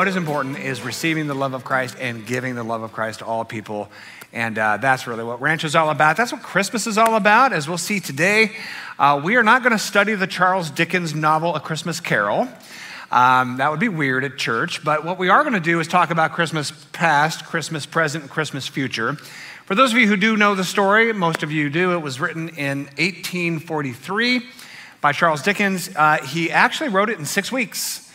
what is important is receiving the love of Christ and giving the love of Christ to all people. And uh, that's really what Ranch is all about. That's what Christmas is all about, as we'll see today. Uh, we are not going to study the Charles Dickens novel, A Christmas Carol. Um, that would be weird at church. But what we are going to do is talk about Christmas past, Christmas present, and Christmas future. For those of you who do know the story, most of you do, it was written in 1843 by Charles Dickens. Uh, he actually wrote it in six weeks.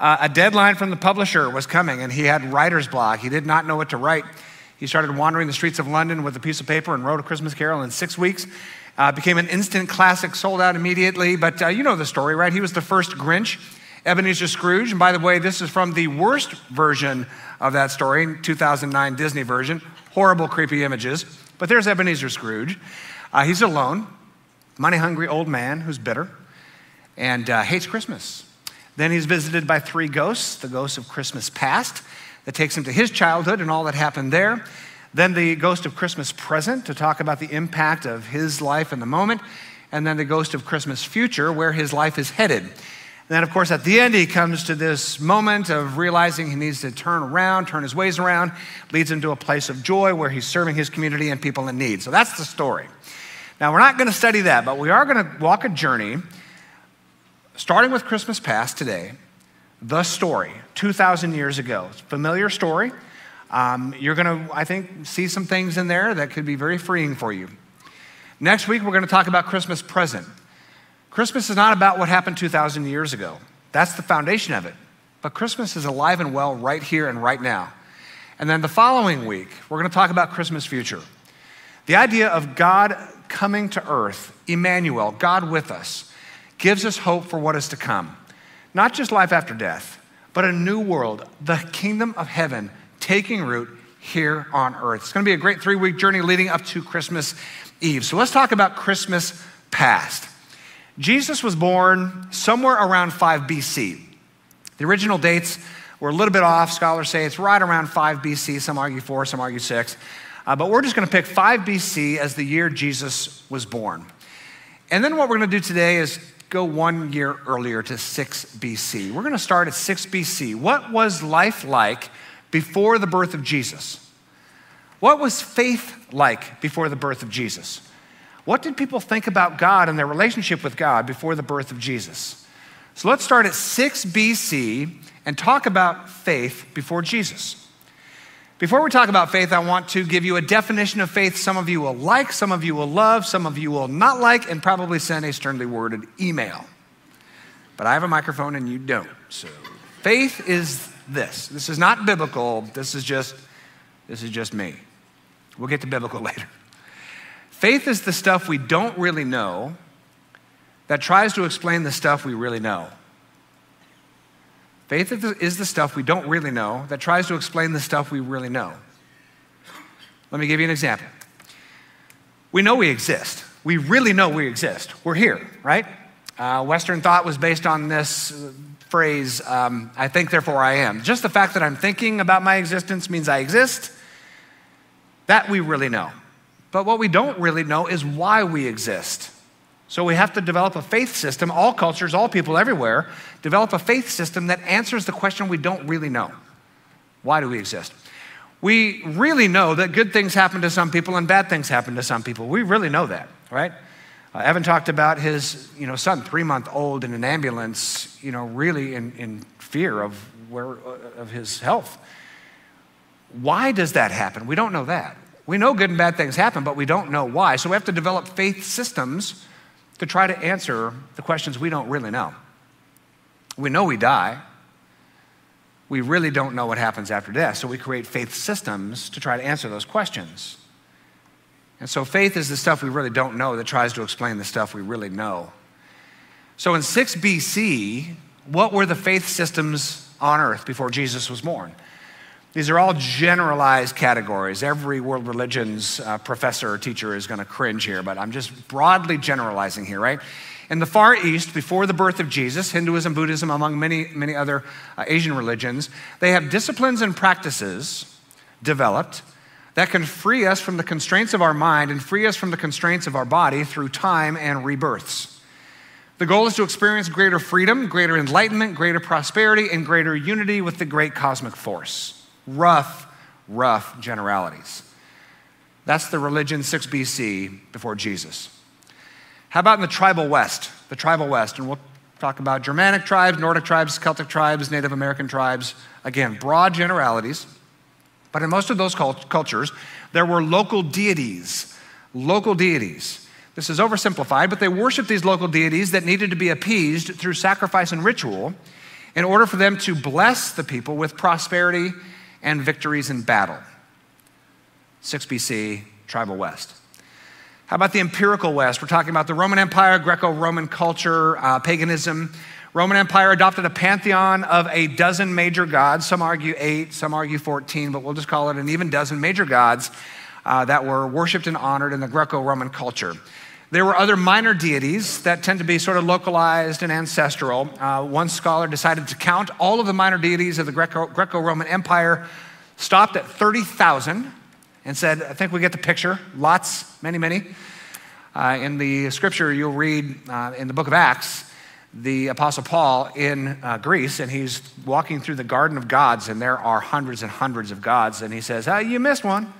Uh, a deadline from the publisher was coming, and he had writer's block. He did not know what to write. He started wandering the streets of London with a piece of paper and wrote a Christmas Carol in six weeks. Uh, became an instant classic, sold out immediately. But uh, you know the story, right? He was the first Grinch, Ebenezer Scrooge. And by the way, this is from the worst version of that story, 2009 Disney version. Horrible, creepy images. But there's Ebenezer Scrooge. Uh, he's alone, money hungry old man who's bitter and uh, hates Christmas. Then he's visited by three ghosts the ghost of Christmas past that takes him to his childhood and all that happened there. Then the ghost of Christmas present to talk about the impact of his life in the moment. And then the ghost of Christmas future, where his life is headed. And then, of course, at the end, he comes to this moment of realizing he needs to turn around, turn his ways around, leads him to a place of joy where he's serving his community and people in need. So that's the story. Now, we're not going to study that, but we are going to walk a journey starting with Christmas past today, the story, 2,000 years ago. Familiar story. Um, you're going to, I think, see some things in there that could be very freeing for you. Next week, we're going to talk about Christmas present. Christmas is not about what happened 2,000 years ago, that's the foundation of it. But Christmas is alive and well right here and right now. And then the following week, we're going to talk about Christmas future. The idea of God coming to earth, Emmanuel, God with us gives us hope for what is to come. Not just life after death, but a new world, the kingdom of heaven taking root here on earth. It's going to be a great three week journey leading up to Christmas Eve. So let's talk about Christmas past. Jesus was born somewhere around 5 BC. The original dates were a little bit off. Scholars say it's right around 5 BC. Some argue 4, some argue 6. Uh, but we're just going to pick 5 BC as the year Jesus was born. And then what we're going to do today is go one year earlier to 6 BC. We're going to start at 6 BC. What was life like before the birth of Jesus? What was faith like before the birth of Jesus? What did people think about God and their relationship with God before the birth of Jesus? So let's start at 6 BC and talk about faith before Jesus. Before we talk about faith, I want to give you a definition of faith some of you will like, some of you will love, some of you will not like, and probably send a sternly worded email. But I have a microphone and you don't. So faith is this. This is not biblical. This is just this is just me. We'll get to biblical later. Faith is the stuff we don't really know that tries to explain the stuff we really know. Faith is the stuff we don't really know that tries to explain the stuff we really know. Let me give you an example. We know we exist. We really know we exist. We're here, right? Uh, Western thought was based on this phrase, um, I think, therefore I am. Just the fact that I'm thinking about my existence means I exist. That we really know. But what we don't really know is why we exist. So we have to develop a faith system, all cultures, all people everywhere, develop a faith system that answers the question we don't really know. Why do we exist? We really know that good things happen to some people and bad things happen to some people. We really know that, right? Uh, Evan talked about his you know, son, three month old, in an ambulance, you know, really in, in fear of, where, of his health. Why does that happen? We don't know that. We know good and bad things happen, but we don't know why. So we have to develop faith systems to try to answer the questions we don't really know. We know we die. We really don't know what happens after death, so we create faith systems to try to answer those questions. And so faith is the stuff we really don't know that tries to explain the stuff we really know. So in 6 BC, what were the faith systems on earth before Jesus was born? These are all generalized categories. Every world religions uh, professor or teacher is going to cringe here, but I'm just broadly generalizing here, right? In the Far East, before the birth of Jesus, Hinduism, Buddhism, among many, many other uh, Asian religions, they have disciplines and practices developed that can free us from the constraints of our mind and free us from the constraints of our body through time and rebirths. The goal is to experience greater freedom, greater enlightenment, greater prosperity, and greater unity with the great cosmic force. Rough, rough generalities. That's the religion 6 BC before Jesus. How about in the tribal West? The tribal West, and we'll talk about Germanic tribes, Nordic tribes, Celtic tribes, Native American tribes. Again, broad generalities. But in most of those cultures, there were local deities. Local deities. This is oversimplified, but they worshiped these local deities that needed to be appeased through sacrifice and ritual in order for them to bless the people with prosperity and victories in battle. 6 BC, tribal West. How about the empirical West? We're talking about the Roman Empire, Greco Roman culture, uh, paganism. Roman Empire adopted a pantheon of a dozen major gods. Some argue eight, some argue 14, but we'll just call it an even dozen major gods uh, that were worshiped and honored in the Greco Roman culture. There were other minor deities that tend to be sort of localized and ancestral. Uh, one scholar decided to count all of the minor deities of the Greco Roman Empire, stopped at 30,000 and said, I think we get the picture. Lots, many, many. Uh, in the scripture, you'll read uh, in the book of Acts, the Apostle Paul in uh, Greece, and he's walking through the garden of gods, and there are hundreds and hundreds of gods. And he says, oh, You missed one.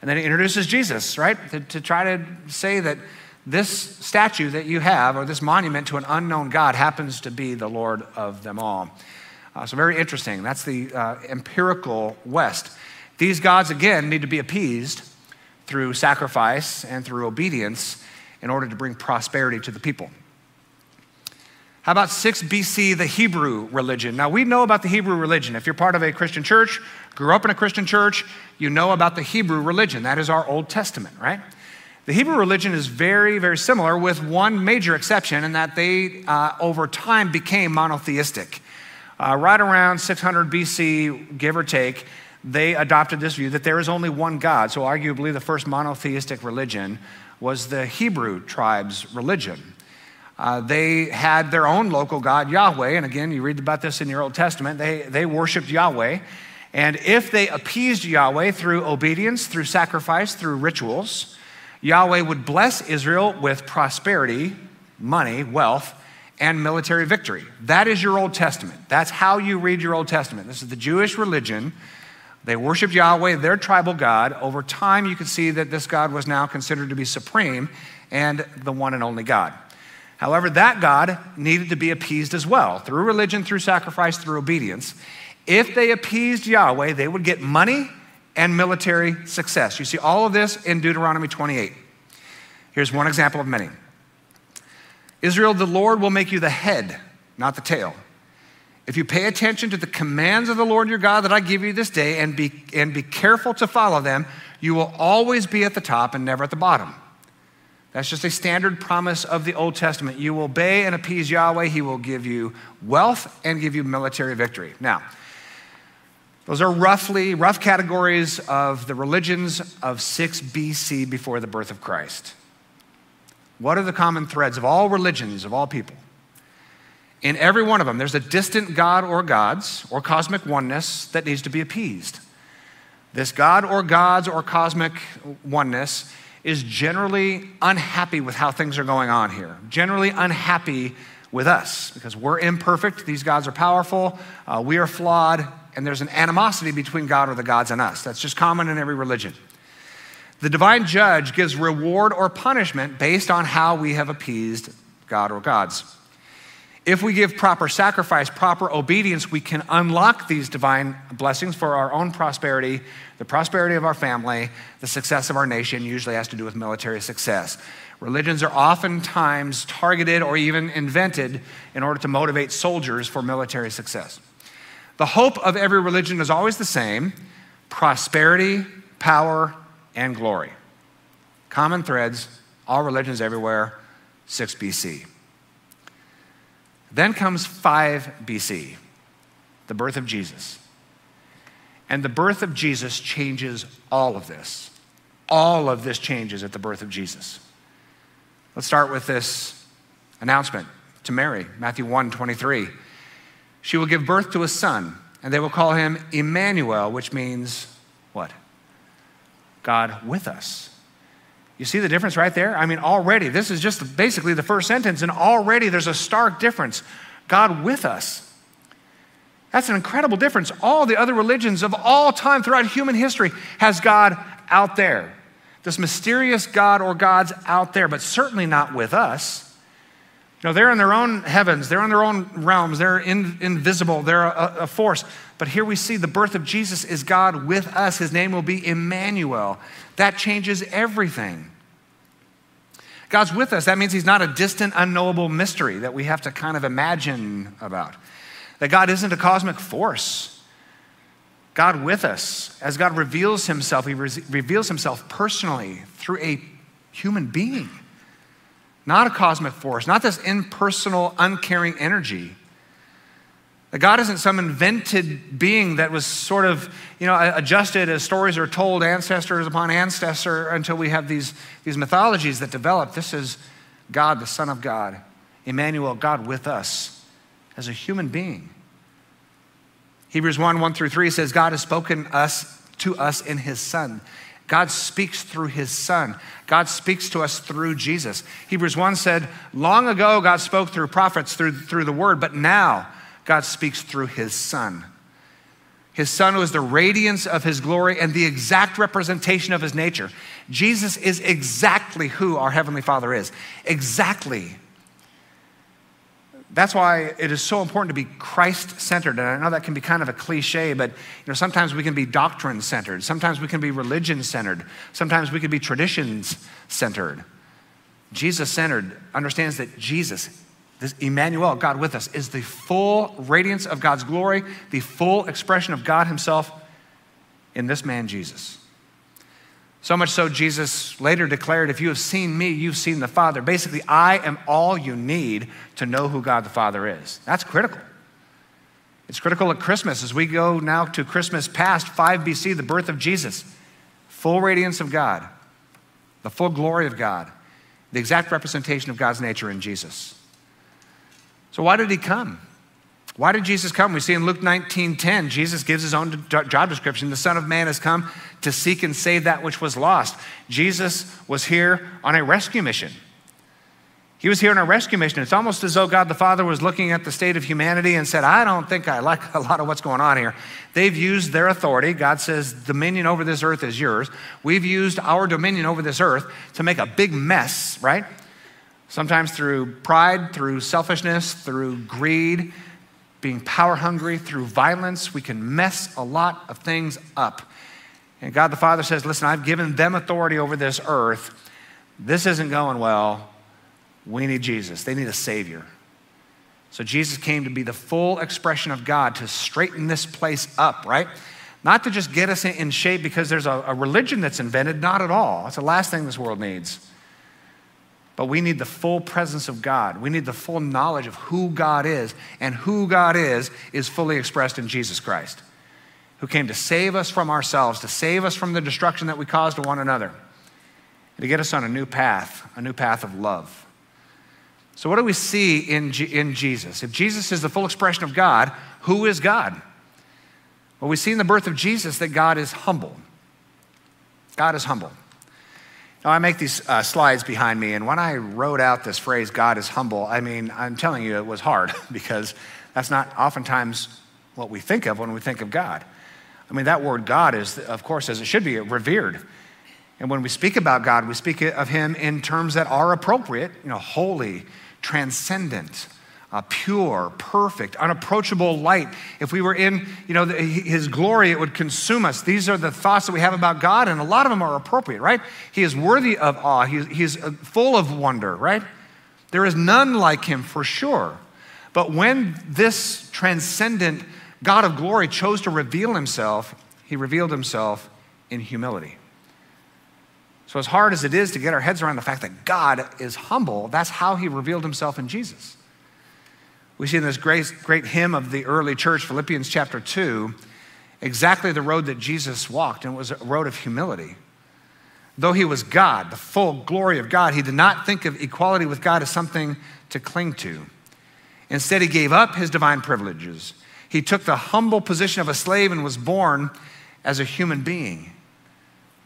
And then he introduces Jesus, right? To, to try to say that this statue that you have, or this monument to an unknown God, happens to be the Lord of them all. Uh, so, very interesting. That's the uh, empirical West. These gods, again, need to be appeased through sacrifice and through obedience in order to bring prosperity to the people. How about 6 BC, the Hebrew religion? Now, we know about the Hebrew religion. If you're part of a Christian church, grew up in a Christian church, you know about the Hebrew religion. That is our Old Testament, right? The Hebrew religion is very, very similar, with one major exception, in that they, uh, over time, became monotheistic. Uh, right around 600 BC, give or take, they adopted this view that there is only one God. So, arguably, the first monotheistic religion was the Hebrew tribe's religion. Uh, they had their own local God, Yahweh. And again, you read about this in your Old Testament. They, they worshiped Yahweh. And if they appeased Yahweh through obedience, through sacrifice, through rituals, Yahweh would bless Israel with prosperity, money, wealth, and military victory. That is your Old Testament. That's how you read your Old Testament. This is the Jewish religion they worshiped Yahweh, their tribal God. Over time, you could see that this God was now considered to be supreme and the one and only God. However, that God needed to be appeased as well through religion, through sacrifice, through obedience. If they appeased Yahweh, they would get money and military success. You see all of this in Deuteronomy 28. Here's one example of many Israel, the Lord will make you the head, not the tail. If you pay attention to the commands of the Lord your God that I give you this day and be, and be careful to follow them, you will always be at the top and never at the bottom. That's just a standard promise of the Old Testament. You will obey and appease Yahweh, He will give you wealth and give you military victory. Now, those are roughly rough categories of the religions of 6 BC before the birth of Christ. What are the common threads of all religions, of all people? In every one of them, there's a distant God or gods or cosmic oneness that needs to be appeased. This God or gods or cosmic oneness is generally unhappy with how things are going on here, generally unhappy with us because we're imperfect. These gods are powerful, uh, we are flawed, and there's an animosity between God or the gods and us. That's just common in every religion. The divine judge gives reward or punishment based on how we have appeased God or gods. If we give proper sacrifice, proper obedience, we can unlock these divine blessings for our own prosperity, the prosperity of our family, the success of our nation, usually has to do with military success. Religions are oftentimes targeted or even invented in order to motivate soldiers for military success. The hope of every religion is always the same prosperity, power, and glory. Common threads, all religions everywhere, 6 BC. Then comes 5 BC, the birth of Jesus. And the birth of Jesus changes all of this. All of this changes at the birth of Jesus. Let's start with this announcement to Mary, Matthew 1 23. She will give birth to a son, and they will call him Emmanuel, which means what? God with us. You see the difference right there? I mean, already, this is just basically the first sentence, and already there's a stark difference. God with us. That's an incredible difference. All the other religions of all time throughout human history has God out there. This mysterious God or gods out there, but certainly not with us. You know, they're in their own heavens, they're in their own realms, they're in, invisible, they're a, a force. But here we see the birth of Jesus is God with us. His name will be Emmanuel. That changes everything. God's with us. That means He's not a distant, unknowable mystery that we have to kind of imagine about. That God isn't a cosmic force. God with us, as God reveals Himself, He re- reveals Himself personally through a human being, not a cosmic force, not this impersonal, uncaring energy. That God isn't some invented being that was sort of, you know, adjusted as stories are told, ancestors upon ancestor, until we have these, these mythologies that develop. This is God, the Son of God, Emmanuel, God with us as a human being. Hebrews 1 1 through 3 says, God has spoken us to us in his Son. God speaks through his Son. God speaks to us through Jesus. Hebrews 1 said, Long ago, God spoke through prophets, through, through the word, but now, God speaks through his son. His son was the radiance of his glory and the exact representation of his nature. Jesus is exactly who our Heavenly Father is. Exactly. That's why it is so important to be Christ centered. And I know that can be kind of a cliche, but you know, sometimes we can be doctrine centered. Sometimes we can be religion centered. Sometimes we can be traditions centered. Jesus centered understands that Jesus this Emmanuel, God with us, is the full radiance of God's glory, the full expression of God Himself in this man, Jesus. So much so, Jesus later declared, If you have seen me, you've seen the Father. Basically, I am all you need to know who God the Father is. That's critical. It's critical at Christmas as we go now to Christmas past 5 BC, the birth of Jesus. Full radiance of God, the full glory of God, the exact representation of God's nature in Jesus. So why did he come? Why did Jesus come? We see in Luke 19 10, Jesus gives his own job description. The Son of Man has come to seek and save that which was lost. Jesus was here on a rescue mission. He was here on a rescue mission. It's almost as though God the Father was looking at the state of humanity and said, I don't think I like a lot of what's going on here. They've used their authority. God says, dominion over this earth is yours. We've used our dominion over this earth to make a big mess, right? Sometimes through pride, through selfishness, through greed, being power hungry, through violence, we can mess a lot of things up. And God the Father says, Listen, I've given them authority over this earth. This isn't going well. We need Jesus. They need a Savior. So Jesus came to be the full expression of God to straighten this place up, right? Not to just get us in shape because there's a, a religion that's invented, not at all. It's the last thing this world needs. But we need the full presence of God. We need the full knowledge of who God is. And who God is, is fully expressed in Jesus Christ, who came to save us from ourselves, to save us from the destruction that we cause to one another, and to get us on a new path, a new path of love. So, what do we see in, G- in Jesus? If Jesus is the full expression of God, who is God? Well, we see in the birth of Jesus that God is humble. God is humble. Now, I make these uh, slides behind me, and when I wrote out this phrase, God is humble, I mean, I'm telling you, it was hard because that's not oftentimes what we think of when we think of God. I mean, that word God is, of course, as it should be, revered. And when we speak about God, we speak of Him in terms that are appropriate, you know, holy, transcendent, uh, pure, perfect, unapproachable light. If we were in, you know, his glory, it would consume us. These are the thoughts that we have about God, and a lot of them are appropriate, right? He is worthy of awe. He, he is uh, full of wonder, right? There is none like him for sure. But when this transcendent God of glory chose to reveal himself, he revealed himself in humility. So, as hard as it is to get our heads around the fact that God is humble, that's how he revealed himself in Jesus. We see in this great, great hymn of the early church, Philippians chapter 2, exactly the road that Jesus walked, and it was a road of humility. Though he was God, the full glory of God, he did not think of equality with God as something to cling to. Instead, he gave up his divine privileges. He took the humble position of a slave and was born as a human being.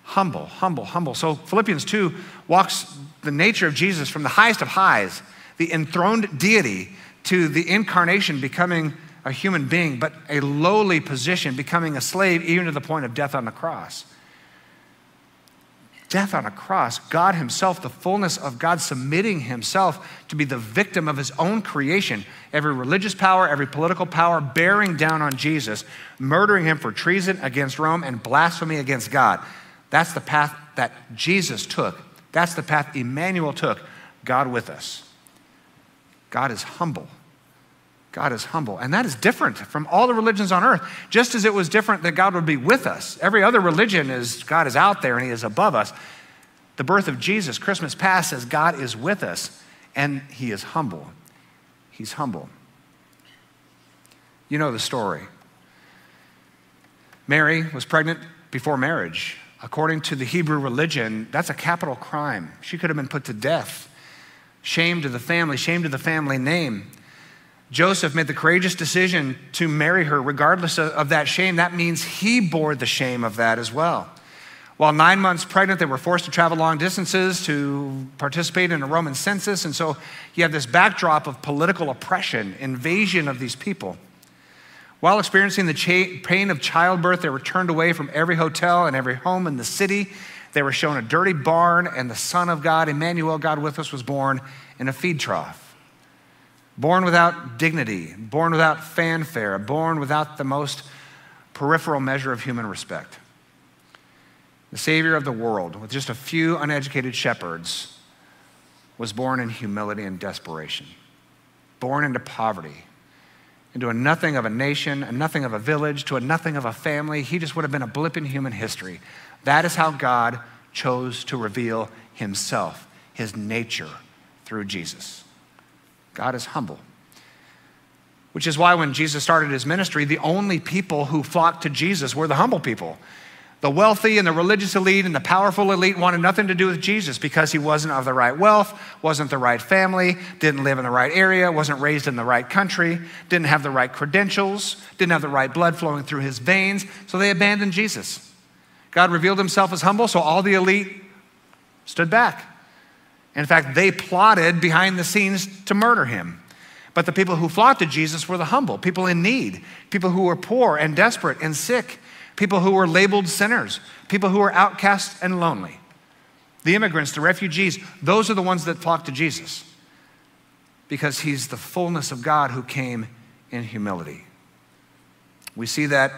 Humble, humble, humble. So Philippians 2 walks the nature of Jesus from the highest of highs, the enthroned deity, to the incarnation becoming a human being, but a lowly position, becoming a slave, even to the point of death on the cross. Death on a cross, God Himself, the fullness of God submitting Himself to be the victim of His own creation. Every religious power, every political power bearing down on Jesus, murdering Him for treason against Rome and blasphemy against God. That's the path that Jesus took. That's the path Emmanuel took, God with us. God is humble. God is humble. And that is different from all the religions on earth, just as it was different that God would be with us. Every other religion is God is out there and He is above us. The birth of Jesus, Christmas past, says God is with us and He is humble. He's humble. You know the story. Mary was pregnant before marriage. According to the Hebrew religion, that's a capital crime. She could have been put to death. Shame to the family, shame to the family name. Joseph made the courageous decision to marry her regardless of, that shame. That means he bore the shame of that as well. While nine months pregnant, they were forced to travel long distances to participate in a Roman census. And so you have this backdrop of political oppression, invasion of these people. While experiencing the cha- pain of childbirth, they were turned away from every hotel and every home in the city. They were shown a dirty barn, and the Son of God, Emmanuel, God with us, was born in a feed trough born without dignity, born without fanfare, born without the most peripheral measure of human respect. The Savior of the world, with just a few uneducated shepherds, was born in humility and desperation, born into poverty, into a nothing of a nation, a nothing of a village, to a nothing of a family. He just would have been a blip in human history. That is how God chose to reveal himself, his nature, through Jesus. God is humble. Which is why when Jesus started his ministry, the only people who flocked to Jesus were the humble people. The wealthy and the religious elite and the powerful elite wanted nothing to do with Jesus because he wasn't of the right wealth, wasn't the right family, didn't live in the right area, wasn't raised in the right country, didn't have the right credentials, didn't have the right blood flowing through his veins, so they abandoned Jesus. God revealed himself as humble, so all the elite stood back. In fact, they plotted behind the scenes to murder him. But the people who flocked to Jesus were the humble, people in need, people who were poor and desperate and sick, people who were labeled sinners, people who were outcast and lonely. The immigrants, the refugees, those are the ones that flocked to Jesus because he's the fullness of God who came in humility. We see that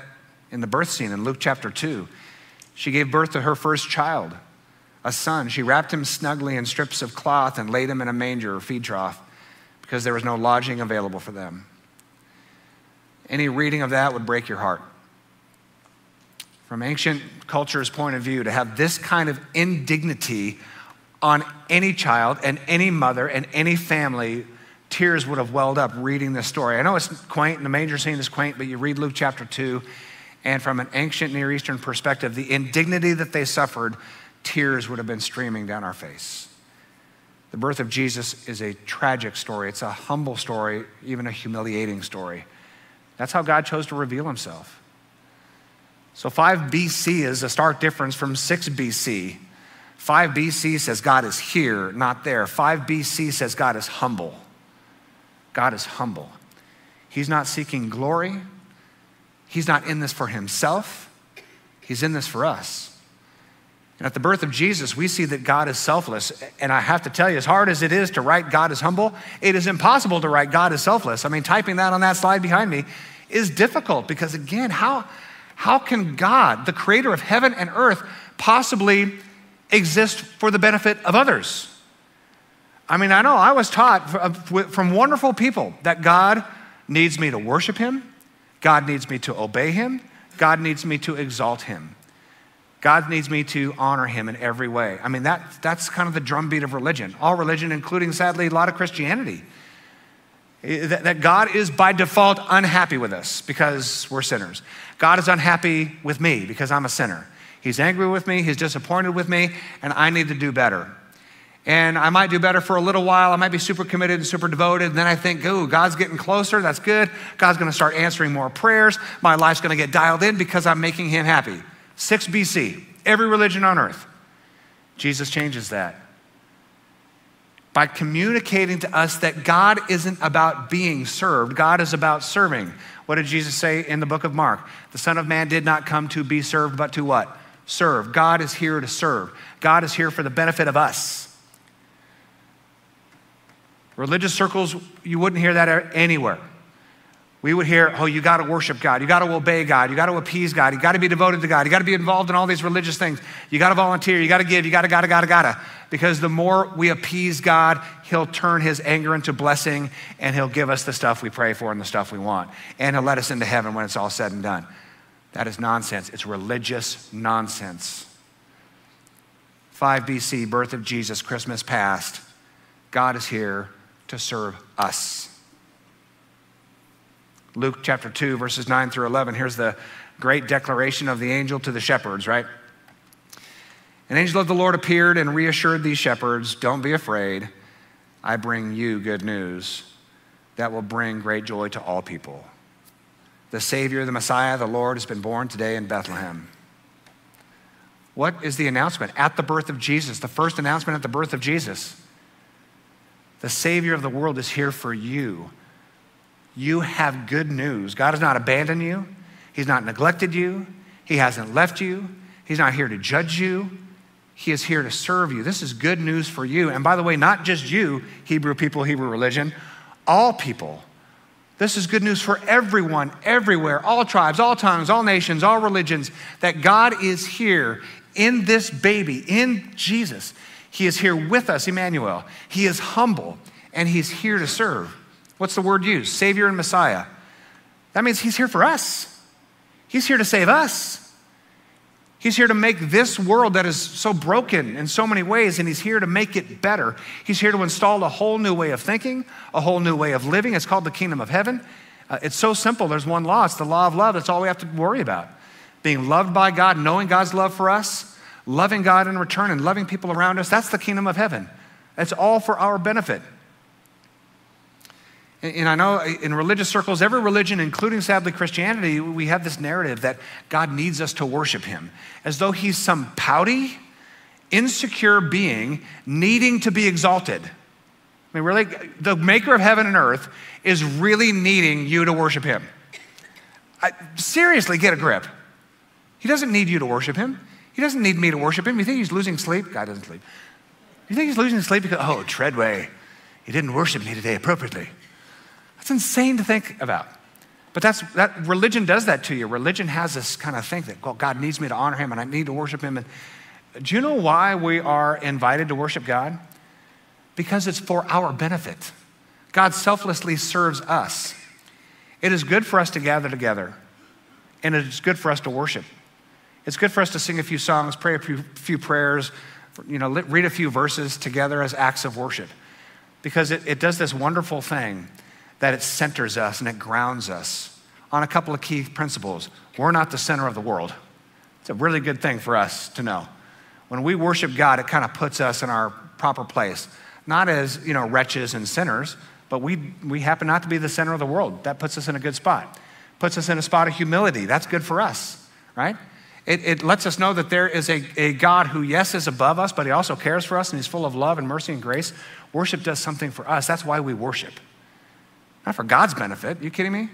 in the birth scene in Luke chapter 2. She gave birth to her first child a son. She wrapped him snugly in strips of cloth and laid him in a manger or feed trough because there was no lodging available for them. Any reading of that would break your heart. From ancient culture's point of view, to have this kind of indignity on any child and any mother and any family, tears would have welled up reading this story. I know it's quaint and the manger scene is quaint, but you read Luke chapter 2, and from an ancient Near Eastern perspective, the indignity that they suffered tears would have been streaming down our face. The birth of Jesus is a tragic story. It's a humble story, even a humiliating story. That's how God chose to reveal himself. So 5 BC is a stark difference from 6 BC. 5 BC says God is here, not there. 5 BC says God is humble. God is humble. He's not seeking glory. He's not in this for himself. He's in this for us. And at the birth of Jesus, we see that God is selfless. And I have to tell you, as hard as it is to write God is humble, it is impossible to write God is selfless. I mean, typing that on that slide behind me is difficult because, again, how, how can God, the creator of heaven and earth, possibly exist for the benefit of others? I mean, I know I was taught uh, from wonderful people that God needs me to worship Him, God needs me to obey Him, God needs me to exalt Him. God needs me to honor him in every way. I mean, that, that's kind of the drumbeat of religion. All religion, including sadly a lot of Christianity. Eh, that, that God is by default unhappy with us because we're sinners. God is unhappy with me because I'm a sinner. He's angry with me, he's disappointed with me, and I need to do better. And I might do better for a little while. I might be super committed and super devoted. And then I think, ooh, God's getting closer. That's good. God's going to start answering more prayers. My life's going to get dialed in because I'm making him happy. 6 BC. every religion on earth. Jesus changes that by communicating to us that God isn't about being served, God is about serving. What did Jesus say in the book of Mark? The Son of Man did not come to be served, but to what? Serve. God is here to serve. God is here for the benefit of us. Religious circles, you wouldn't hear that anywhere. We would hear, oh, you got to worship God. You got to obey God. You got to appease God. You got to be devoted to God. You got to be involved in all these religious things. You got to volunteer. You got to give. You got to, got to, got to, got to. Because the more we appease God, He'll turn His anger into blessing and He'll give us the stuff we pray for and the stuff we want. And He'll let us into heaven when it's all said and done. That is nonsense. It's religious nonsense. 5 BC, birth of Jesus, Christmas past. God is here to serve us. Luke chapter 2, verses 9 through 11. Here's the great declaration of the angel to the shepherds, right? An angel of the Lord appeared and reassured these shepherds Don't be afraid. I bring you good news that will bring great joy to all people. The Savior, the Messiah, the Lord, has been born today in Bethlehem. What is the announcement? At the birth of Jesus, the first announcement at the birth of Jesus. The Savior of the world is here for you you have good news. God has not abandoned you, He's not neglected you, He hasn't left you, He's not here to judge you. He is here to serve you. This is good news for you. And by the way, not just you, Hebrew people, Hebrew religion, all people. This is good news for everyone, everywhere, all tribes, all tongues, all nations, all religions, that God is here in this baby, in Jesus. He is here with us, Emmanuel. He is humble and He's here to serve. What's the word used? Savior and Messiah. That means he's here for us. He's here to save us. He's here to make this world that is so broken in so many ways, and He's here to make it better. He's here to install a whole new way of thinking, a whole new way of living. It's called the kingdom of heaven. Uh, it's so simple. There's one law it's the law of love. That's all we have to worry about. Being loved by God, knowing God's love for us, loving God in return, and loving people around us. That's the kingdom of heaven. It's all for our benefit. And I know uh, in religious circles, every religion, including sadly Christianity, we have this narrative that God needs us to worship Him as though He's some pouty, insecure being needing to be exalted. I mean, really, the maker of heaven and earth is really needing you to worship Him. I, seriously, get a grip. He doesn't need you to worship Him. He doesn't need me to worship Him. You think He's losing sleep? God doesn't sleep. You think He's losing sleep because, oh, Treadway, He didn't worship me today appropriately. That's insane to think about. But that's that religion does that to you. Religion has this kind of thing that well, God needs me to honor him and I need to worship him. And do you know why we are invited to worship God? Because it's for our benefit. God selflessly serves us. It is good for us to gather together, and it is good for us to worship. It's good for us to sing a few songs, pray a few, prayers, you know, read a few verses together as acts of worship. Because it, it does this wonderful thing that it centers us and it grounds us on a couple of key principles. We're not the center of the world. It's a really good thing for us to know. When we worship God, it kind of puts us in our proper place, not as, you know, wretches and sinners, but we, we happen not to be the center of the world. That puts us in a good spot. Puts us in a spot of humility. That's good for us, right? It, it lets us know that there is a, a God who, yes, is above us, but he also cares for us and he's full of love and mercy and grace. Worship does something for us. That's why we worship. Not for God's benefit. Are you kidding me?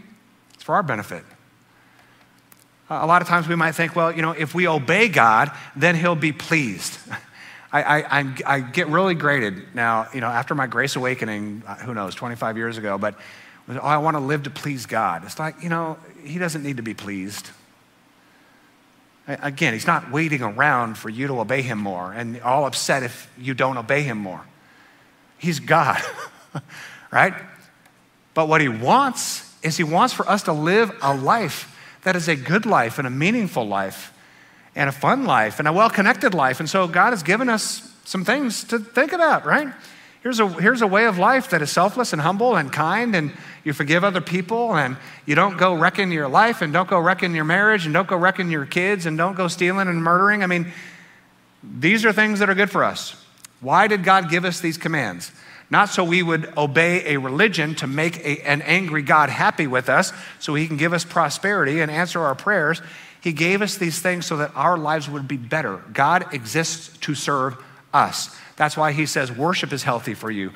It's for our benefit. a lot of times we might think, well, you know, if we obey God, then He'll be pleased. I, I, I, I get really graded now, you know, after my grace awakening, uh, who knows, 25 years ago, but oh, I want to live to please God. It's like, you know, He doesn't need to be pleased. Again, He's not waiting around for you to obey Him more and all upset if you don't obey Him more. He's God, right? But what he wants is he wants for us to live a life that is a good life and a meaningful life and a fun life and a well connected life. And so God has given us some things to think about, right? Here's a, here's a way of life that is selfless and humble and kind, and you forgive other people, and you don't go wrecking your life, and don't go wrecking your marriage, and don't go wrecking your kids, and don't go stealing and murdering. I mean, these are things that are good for us. Why did God give us these commands? not so we would obey a religion to make a, an angry God happy with us so he can give us prosperity and answer our prayers. He gave us these things so that our lives would be better. God exists to serve us. That's why he says worship is healthy for you.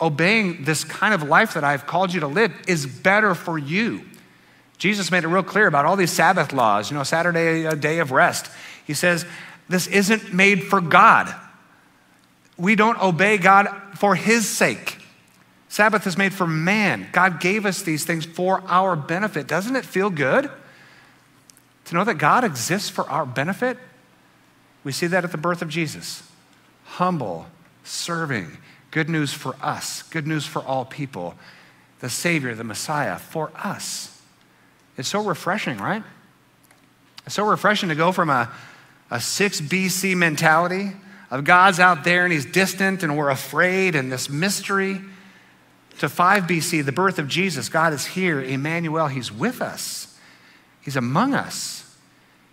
Obeying this kind of life that I've called you to live is better for you. Jesus made it real clear about all these Sabbath laws, you know, Saturday, a day of rest. He says, this isn't made for God. We don't obey God for his sake. Sabbath is made for man. God gave us these things for our benefit. Doesn't it feel good to know that God exists for our benefit? We see that at the birth of Jesus. Humble, serving, good news for us, good news for all people. The Savior, the Messiah, for us. It's so refreshing, right? It's so refreshing to go from a, a 6 BC mentality of God's out there and he's distant and we're afraid and this mystery to 5 BC, the birth of Jesus. God is here, Emmanuel, he's with us, he's among us,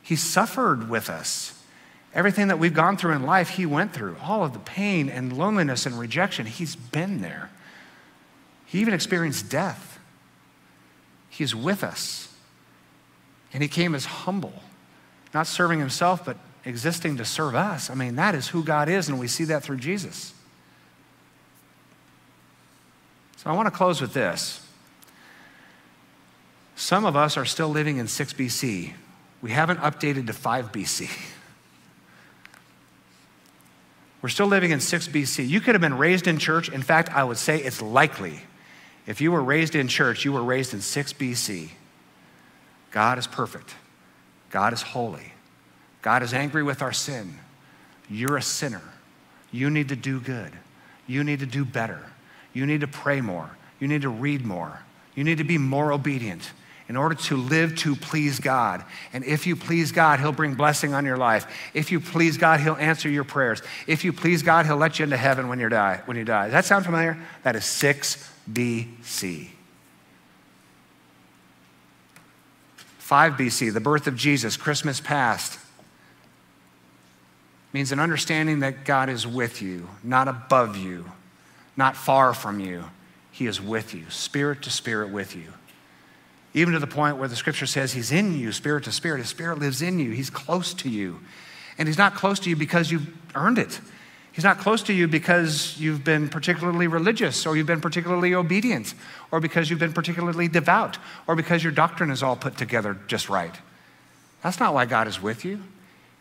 he suffered with us. Everything that we've gone through in life, he went through. All of the pain and loneliness and rejection, he's been there. He even experienced death. He's with us. And he came as humble, not serving himself, but existing to serve us. I mean, that is who God is, and we see that through Jesus. So I want to close with this. Some of us are still living in 6 BC. We haven't updated to 5 BC. We're still living in 6 BC. You could have been raised in church. In fact, I would say it's likely. If you were raised in church, you were raised in 6 BC. God is perfect. God is holy. God is angry with our sin. You're a sinner. You need to do good. You need to do better. You need to pray more. You need to read more. You need to be more obedient in order to live to please God. And if you please God, He'll bring blessing on your life. If you please God, He'll answer your prayers. If you please God, He'll let you into heaven when you die. When you die. Does that sound familiar? That is 6 BC. 5 BC, the birth of Jesus, Christmas past, means an understanding that God is with you, not above you, not far from you. He is with you, spirit to spirit with you even to the point where the scripture says he's in you, spirit to spirit. His spirit lives in you, he's close to you. And he's not close to you because you've earned it. He's not close to you because you've been particularly religious or you've been particularly obedient or because you've been particularly devout or because your doctrine is all put together just right. That's not why God is with you.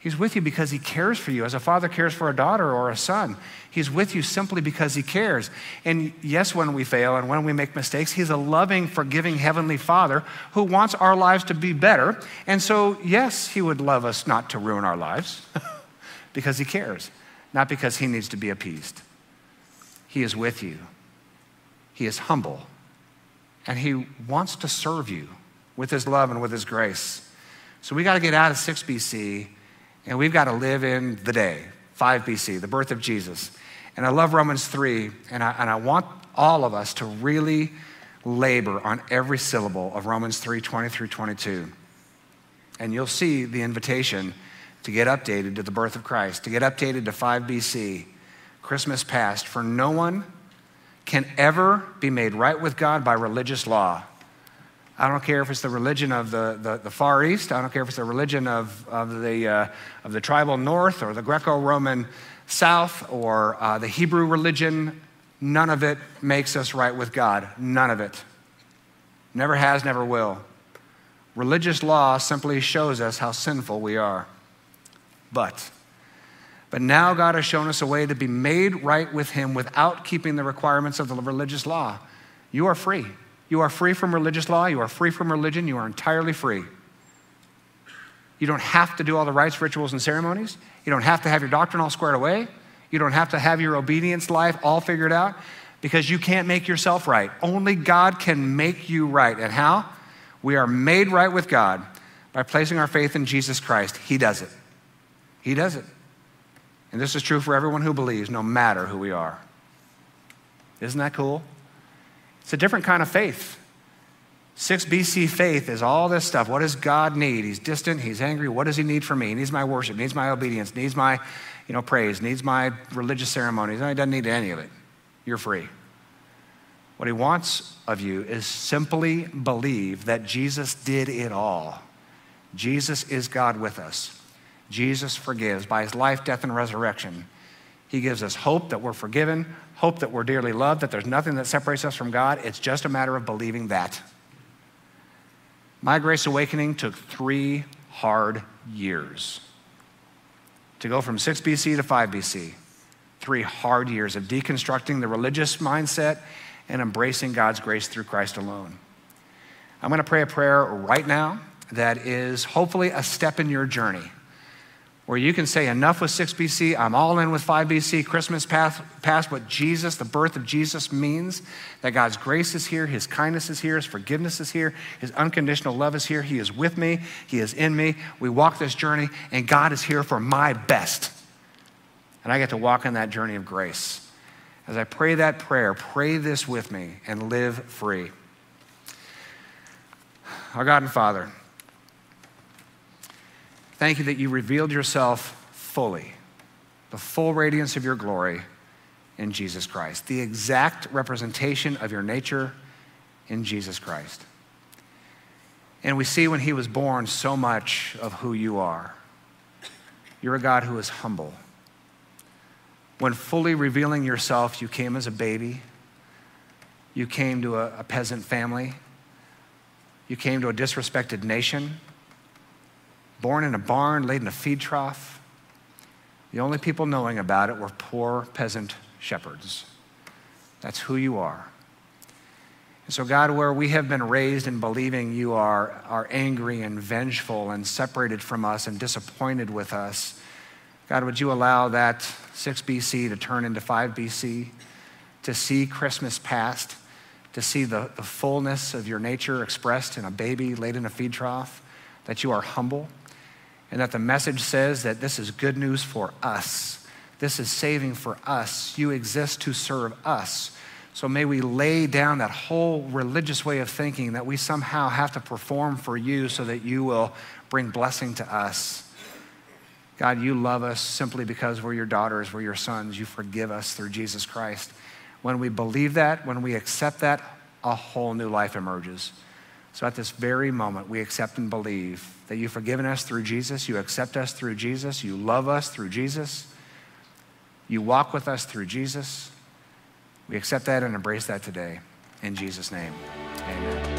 He's with you because he cares for you, as a father cares for a daughter or a son. He's with you simply because he cares. And yes, when we fail and when we make mistakes, he's a loving, forgiving Heavenly Father who wants our lives to be better. And so, yes, he would love us not to ruin our lives because he cares, not because he needs to be appeased. He is with you, he is humble, and he wants to serve you with his love and with his grace. So we got to get out of 6 BC and we've got to live in the day, 5 BC, the birth of Jesus. And I love Romans 3, and I, and I want all of us to really labor on every syllable of Romans 3 20 through 22. And you'll see the invitation to get updated to the birth of Christ, to get updated to 5 BC, Christmas past, for no one can ever be made right with God by religious law. I don't care if it's the religion of the, the, the Far East. I don't care if it's the religion of, of, the, uh, of the tribal North or the Greco Roman South or uh, the Hebrew religion. None of it makes us right with God. None of it. Never has, never will. Religious law simply shows us how sinful we are. But, but now God has shown us a way to be made right with Him without keeping the requirements of the religious law. You are free. You are free from religious law. You are free from religion. You are entirely free. You don't have to do all the rites, rituals, and ceremonies. You don't have to have your doctrine all squared away. You don't have to have your obedience life all figured out because you can't make yourself right. Only God can make you right. And how? We are made right with God by placing our faith in Jesus Christ. He does it. He does it. And this is true for everyone who believes, no matter who we are. Isn't that cool? It's a different kind of faith. 6 BC faith is all this stuff. What does God need? He's distant, he's angry. What does he need from me? He needs my worship, needs my obedience, needs my, you know, praise, needs my religious ceremonies. No, he doesn't need any of it. You're free. What he wants of you is simply believe that Jesus did it all. Jesus is God with us. Jesus forgives. By his life, death, and resurrection, he gives us hope that we're forgiven, hope that we're dearly loved, that there's nothing that separates us from God. It's just a matter of believing that. My Grace Awakening took three hard years to go from 6 BC to 5 BC. Three hard years of deconstructing the religious mindset and embracing God's grace through Christ alone. I'm going to pray a prayer right now that is hopefully a step in your journey where you can say, Enough with 6 BC, I'm all in with 5 BC, Christmas past, past what Jesus, the birth of Jesus, means that God's grace is here, His kindness is here, His forgiveness is here, His unconditional love is here. He is with me, He is in me. We walk this journey, and God is here for my best. And I get to walk on that journey of grace. As I pray that prayer, pray this with me and live free. Our God and Father, thank you that you revealed yourself fully, the full radiance of your glory in Jesus Christ, the exact representation of your nature in Jesus Christ. And we see when he was born so much of who you are. You're a God who is humble when fully revealing yourself, you came as a baby, you came to a, a peasant family, you came to a disrespected nation, born in a barn, laid in a feed trough. The only people knowing about it were poor peasant shepherds. That's who you are. And so, God, where we have been raised in believing you are, are angry and vengeful and separated from us and disappointed with us, God, would you allow that 6 BC to turn into 5 BC, to see Christmas past, to see the, the fullness of your nature expressed in a baby laid in a feed trough, that you are humble, and that the message says that this is good news for us. This is saving for us. You exist to serve us. So may we lay down that whole religious way of thinking that we somehow have to perform for you so that you will bring blessing to us. God, you love us simply because we're your daughters, we're your sons. You forgive us through Jesus Christ. When we believe that, when we accept that, a whole new life emerges. So at this very moment, we accept and believe that you've forgiven us through Jesus, you accept us through Jesus, you love us through Jesus, you walk with us through Jesus. We accept that and embrace that today. In Jesus' name, amen.